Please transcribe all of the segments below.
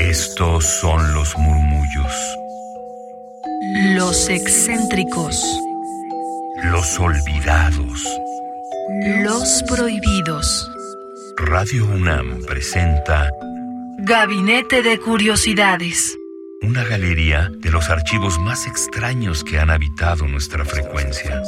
Estos son los murmullos. Los excéntricos. Los olvidados. Los prohibidos. Radio UNAM presenta Gabinete de Curiosidades. una galería de los archivos más extraños que han habitado nuestra frecuencia.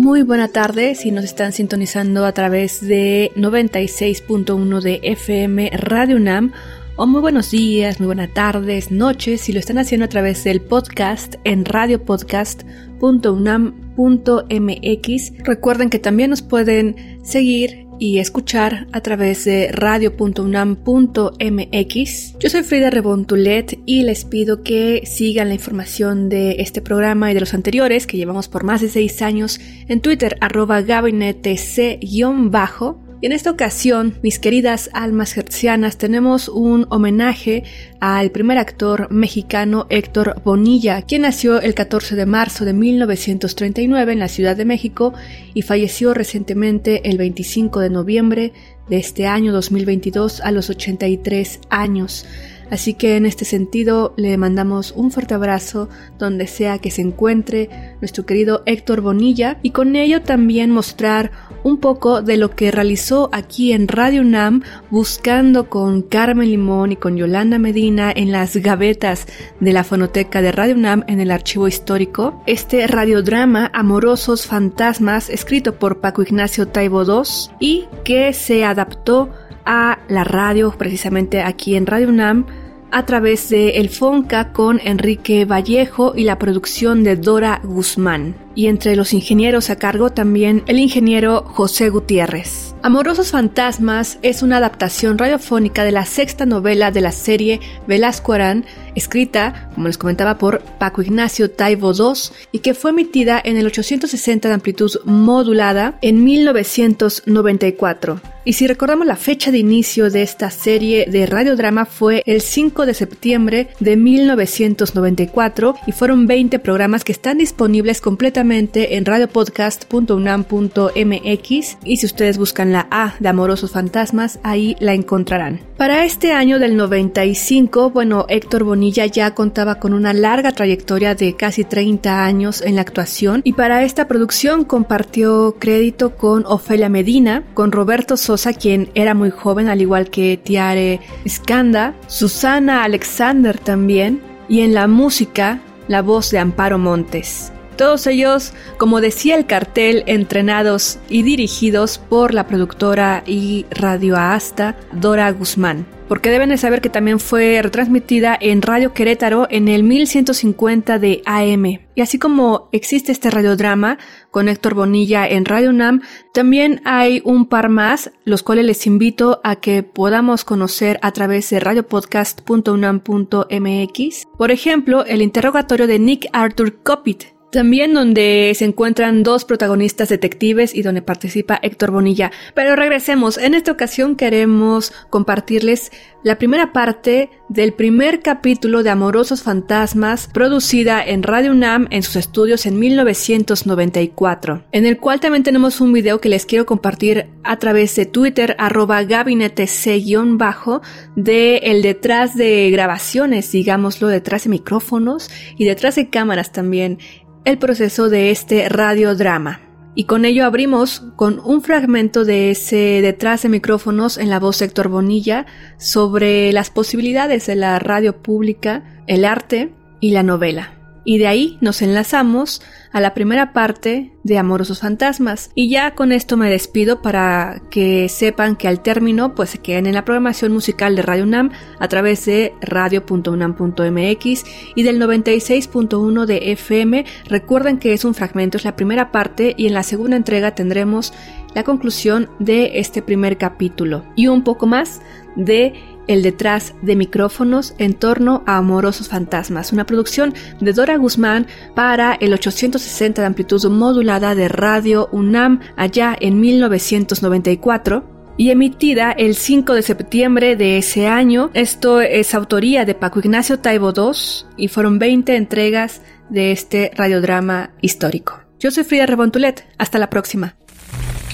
Muy buena tarde si nos están sintonizando a través de 96.1 de FM Radio UNAM o muy buenos días, muy buenas tardes, noches si lo están haciendo a través del podcast en radiopodcast.unam.mx. Recuerden que también nos pueden seguir y escuchar a través de radio.unam.mx. Yo soy Frida Rebontulet y les pido que sigan la información de este programa y de los anteriores que llevamos por más de seis años en Twitter arroba gabinetec-bajo. Y en esta ocasión, mis queridas almas hercianas, tenemos un homenaje al primer actor mexicano Héctor Bonilla, quien nació el 14 de marzo de 1939 en la Ciudad de México y falleció recientemente el 25 de noviembre de este año 2022 a los 83 años. Así que en este sentido le mandamos un fuerte abrazo donde sea que se encuentre nuestro querido Héctor Bonilla y con ello también mostrar un poco de lo que realizó aquí en Radio UNAM buscando con Carmen Limón y con Yolanda Medina en las gavetas de la fonoteca de Radio UNAM en el archivo histórico este radiodrama Amorosos Fantasmas escrito por Paco Ignacio Taibo II y que se adaptó a la radio precisamente aquí en Radio UNAM a través de El Fonca con Enrique Vallejo y la producción de Dora Guzmán. Y entre los ingenieros a cargo también el ingeniero José Gutiérrez. Amorosos Fantasmas es una adaptación radiofónica de la sexta novela de la serie Velasco Arán, escrita, como les comentaba, por Paco Ignacio Taibo II y que fue emitida en el 860 de amplitud modulada en 1994. Y si recordamos la fecha de inicio de esta serie de radiodrama fue el 5 de septiembre de 1994 y fueron 20 programas que están disponibles completamente en radiopodcast.unam.mx y si ustedes buscan la A de Amorosos Fantasmas ahí la encontrarán. Para este año del 95, bueno, Héctor Bonilla ya contaba con una larga trayectoria de casi 30 años en la actuación y para esta producción compartió crédito con Ofelia Medina, con Roberto Sosa, quien era muy joven, al igual que Tiare Skanda, Susana Alexander también, y en la música, la voz de Amparo Montes. Todos ellos, como decía el cartel, entrenados y dirigidos por la productora y radioasta Dora Guzmán. Porque deben de saber que también fue retransmitida en Radio Querétaro en el 1150 de AM. Y así como existe este radiodrama con Héctor Bonilla en Radio UNAM, también hay un par más, los cuales les invito a que podamos conocer a través de radiopodcast.unam.mx. Por ejemplo, el interrogatorio de Nick Arthur Copit, también donde se encuentran dos protagonistas detectives y donde participa Héctor Bonilla. Pero regresemos, en esta ocasión queremos compartirles la primera parte del primer capítulo de Amorosos Fantasmas producida en Radio UNAM en sus estudios en 1994, en el cual también tenemos un video que les quiero compartir a través de Twitter arroba gabinetec-bajo de el detrás de grabaciones, digámoslo, detrás de micrófonos y detrás de cámaras también el proceso de este radiodrama. Y con ello abrimos con un fragmento de ese detrás de micrófonos en la voz de Héctor Bonilla sobre las posibilidades de la radio pública, el arte y la novela. Y de ahí nos enlazamos a la primera parte de Amorosos Fantasmas. Y ya con esto me despido para que sepan que al término pues se queden en la programación musical de Radio UNAM a través de radio.unam.mx y del 96.1 de FM. Recuerden que es un fragmento, es la primera parte y en la segunda entrega tendremos la conclusión de este primer capítulo y un poco más de el detrás de micrófonos en torno a Amorosos Fantasmas, una producción de Dora Guzmán para el 860 de amplitud modulada de Radio UNAM allá en 1994 y emitida el 5 de septiembre de ese año. Esto es autoría de Paco Ignacio Taibo II y fueron 20 entregas de este radiodrama histórico. Yo soy Frida Rebontulet, hasta la próxima.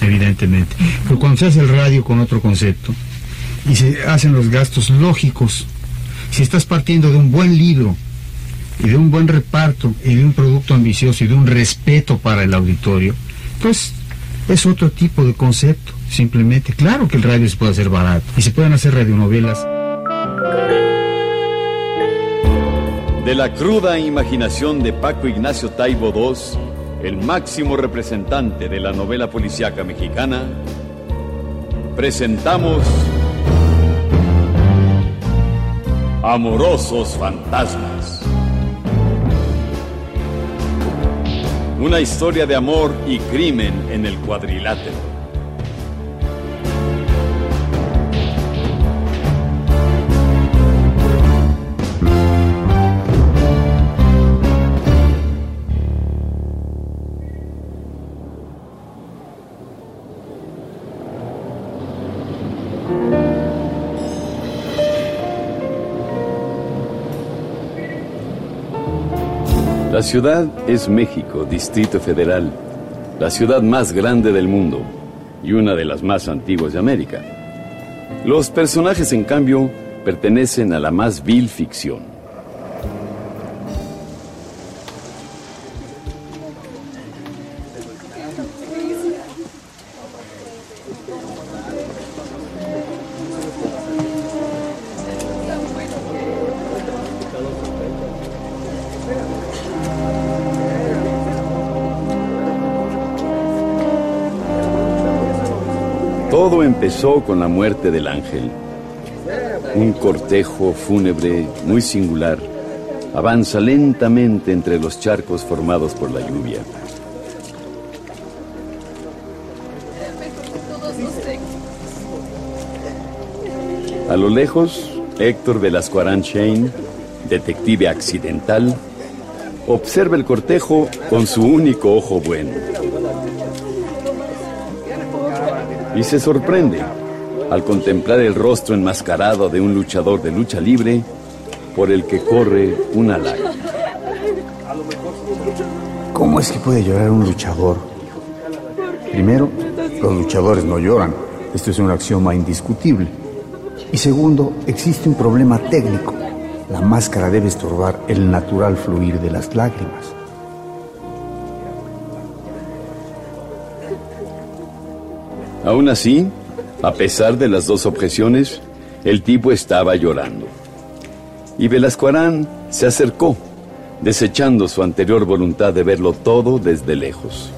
Evidentemente. Pero cuando se hace el radio con otro concepto, y se hacen los gastos lógicos. Si estás partiendo de un buen libro y de un buen reparto y de un producto ambicioso y de un respeto para el auditorio, pues es otro tipo de concepto, simplemente. Claro que el radio se puede hacer barato y se pueden hacer radionovelas. De la cruda imaginación de Paco Ignacio Taibo II, el máximo representante de la novela policíaca mexicana, presentamos Amorosos Fantasmas. Una historia de amor y crimen en el cuadrilátero. La ciudad es México, Distrito Federal, la ciudad más grande del mundo y una de las más antiguas de América. Los personajes, en cambio, pertenecen a la más vil ficción. Todo empezó con la muerte del ángel. Un cortejo fúnebre muy singular avanza lentamente entre los charcos formados por la lluvia. A lo lejos, Héctor Velasco Shane, detective accidental, observa el cortejo con su único ojo bueno y se sorprende al contemplar el rostro enmascarado de un luchador de lucha libre por el que corre una lágrima. ¿Cómo es que puede llorar un luchador? Primero, los luchadores no lloran. Esto es un axioma indiscutible. Y segundo, existe un problema técnico. La máscara debe estorbar el natural fluir de las lágrimas. Aún así, a pesar de las dos objeciones, el tipo estaba llorando. Y Velasco Arán se acercó, desechando su anterior voluntad de verlo todo desde lejos.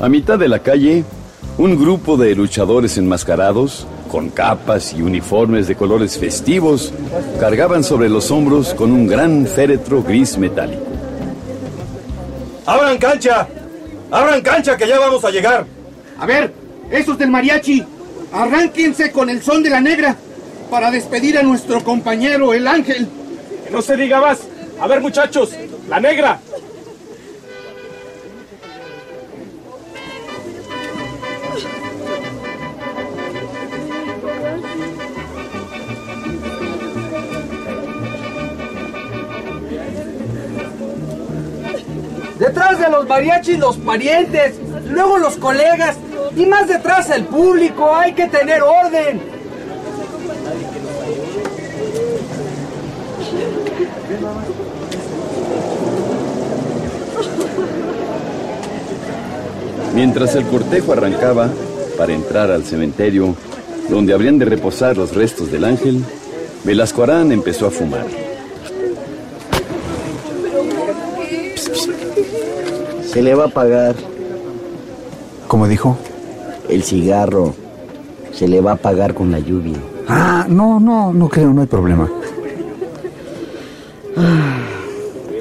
A mitad de la calle, un grupo de luchadores enmascarados con capas y uniformes de colores festivos, cargaban sobre los hombros con un gran féretro gris metálico. ¡Abran cancha! ¡Abran cancha que ya vamos a llegar! A ver, esos del mariachi, arránquense con el son de la negra para despedir a nuestro compañero, el ángel. Que no se diga más. A ver, muchachos, la negra, mariachis los parientes, luego los colegas y más detrás el público. Hay que tener orden. Mientras el cortejo arrancaba para entrar al cementerio, donde habrían de reposar los restos del ángel, Velasco Arán empezó a fumar. Se le va a pagar. ¿Cómo dijo? El cigarro. Se le va a pagar con la lluvia. Ah, no, no, no creo, no hay problema.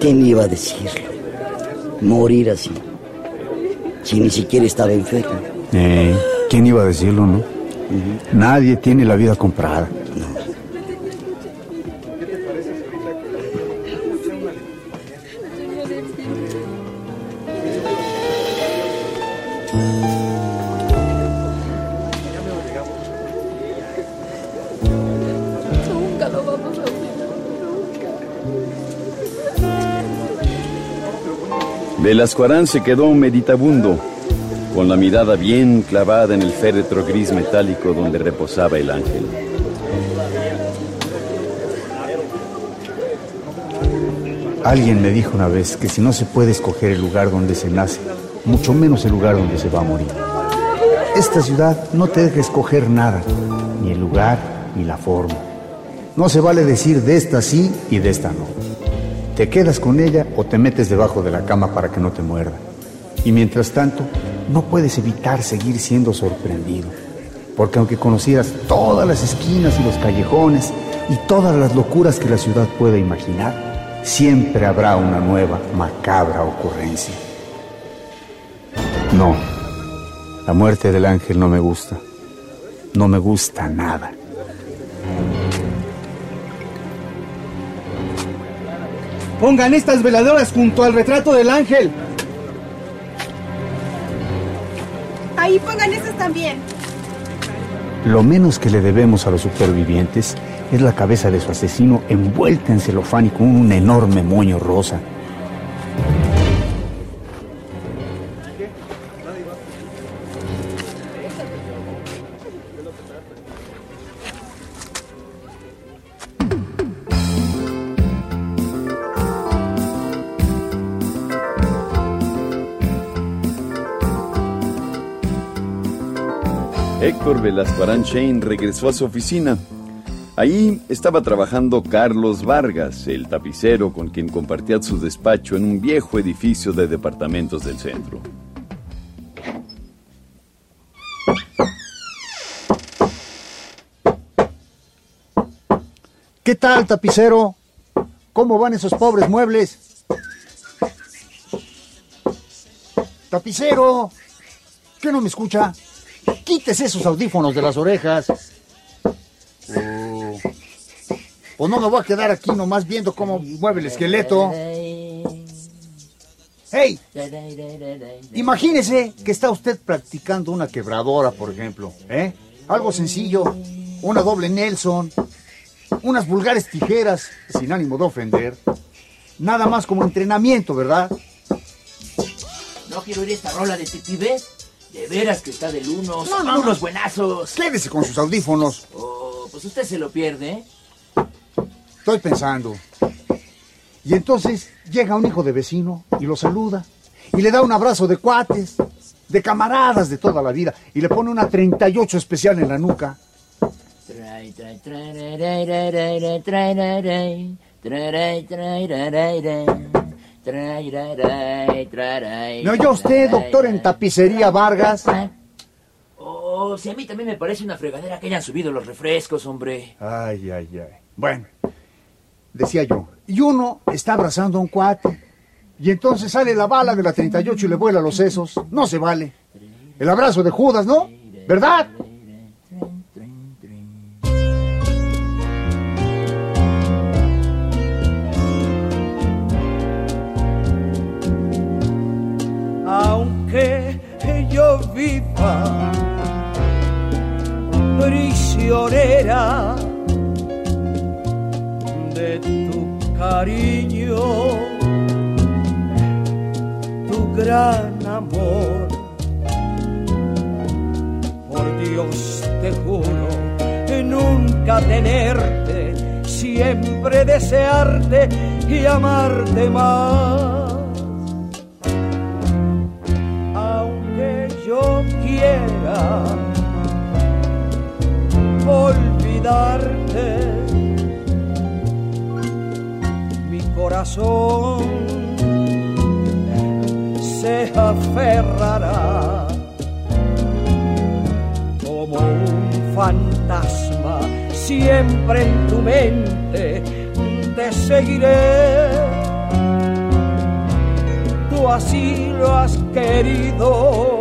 ¿Quién iba a decirlo? Morir así. Si ni siquiera estaba enfermo. Eh, ¿Quién iba a decirlo, no? Nadie tiene la vida comprada. Velasco Arán se quedó meditabundo, con la mirada bien clavada en el féretro gris metálico donde reposaba el ángel. Alguien me dijo una vez que si no se puede escoger el lugar donde se nace, mucho menos el lugar donde se va a morir. Esta ciudad no te deja escoger nada, ni el lugar ni la forma. No se vale decir de esta sí y de esta no. Te quedas con ella o te metes debajo de la cama para que no te muerda. Y mientras tanto, no puedes evitar seguir siendo sorprendido. Porque aunque conocieras todas las esquinas y los callejones y todas las locuras que la ciudad pueda imaginar, siempre habrá una nueva macabra ocurrencia. No, la muerte del ángel no me gusta. No me gusta nada. Pongan estas veladoras junto al retrato del ángel. Ahí pongan esas también. Lo menos que le debemos a los supervivientes es la cabeza de su asesino envuelta en celofán y con un enorme moño rosa. Héctor Velasco Shane regresó a su oficina. Ahí estaba trabajando Carlos Vargas, el tapicero con quien compartía su despacho en un viejo edificio de departamentos del centro. ¿Qué tal, tapicero? ¿Cómo van esos pobres muebles? Tapicero, ¿qué no me escucha? Quítese esos audífonos de las orejas. O no me voy a quedar aquí nomás viendo cómo mueve el esqueleto. ¡Hey! Imagínese que está usted practicando una quebradora, por ejemplo. ¿eh? Algo sencillo. Una doble Nelson. Unas vulgares tijeras, sin ánimo de ofender. Nada más como entrenamiento, ¿verdad? No quiero oír esta rola de Titibet. De veras que está del uno. Son unos buenazos. Quédese con sus audífonos. Oh, pues usted se lo pierde, ¿eh? Estoy pensando. Y entonces llega un hijo de vecino y lo saluda. Y le da un abrazo de cuates, de camaradas de toda la vida. Y le pone una 38 especial en la nuca. ¿No oyó usted, doctor en tapicería Vargas? Oh, si a mí también me parece una fregadera que hayan subido los refrescos, hombre. Ay, ay, ay. Bueno, decía yo, y uno está abrazando a un cuate, y entonces sale la bala de la 38 y le vuela los sesos. No se vale. El abrazo de Judas, ¿no? ¿Verdad? Prisionera de tu cariño, tu gran amor. Por Dios te juro nunca tenerte, siempre desearte y amarte más olvidarte. Mi corazón se aferrará como un fantasma siempre en tu mente. Te seguiré. Tú así lo has querido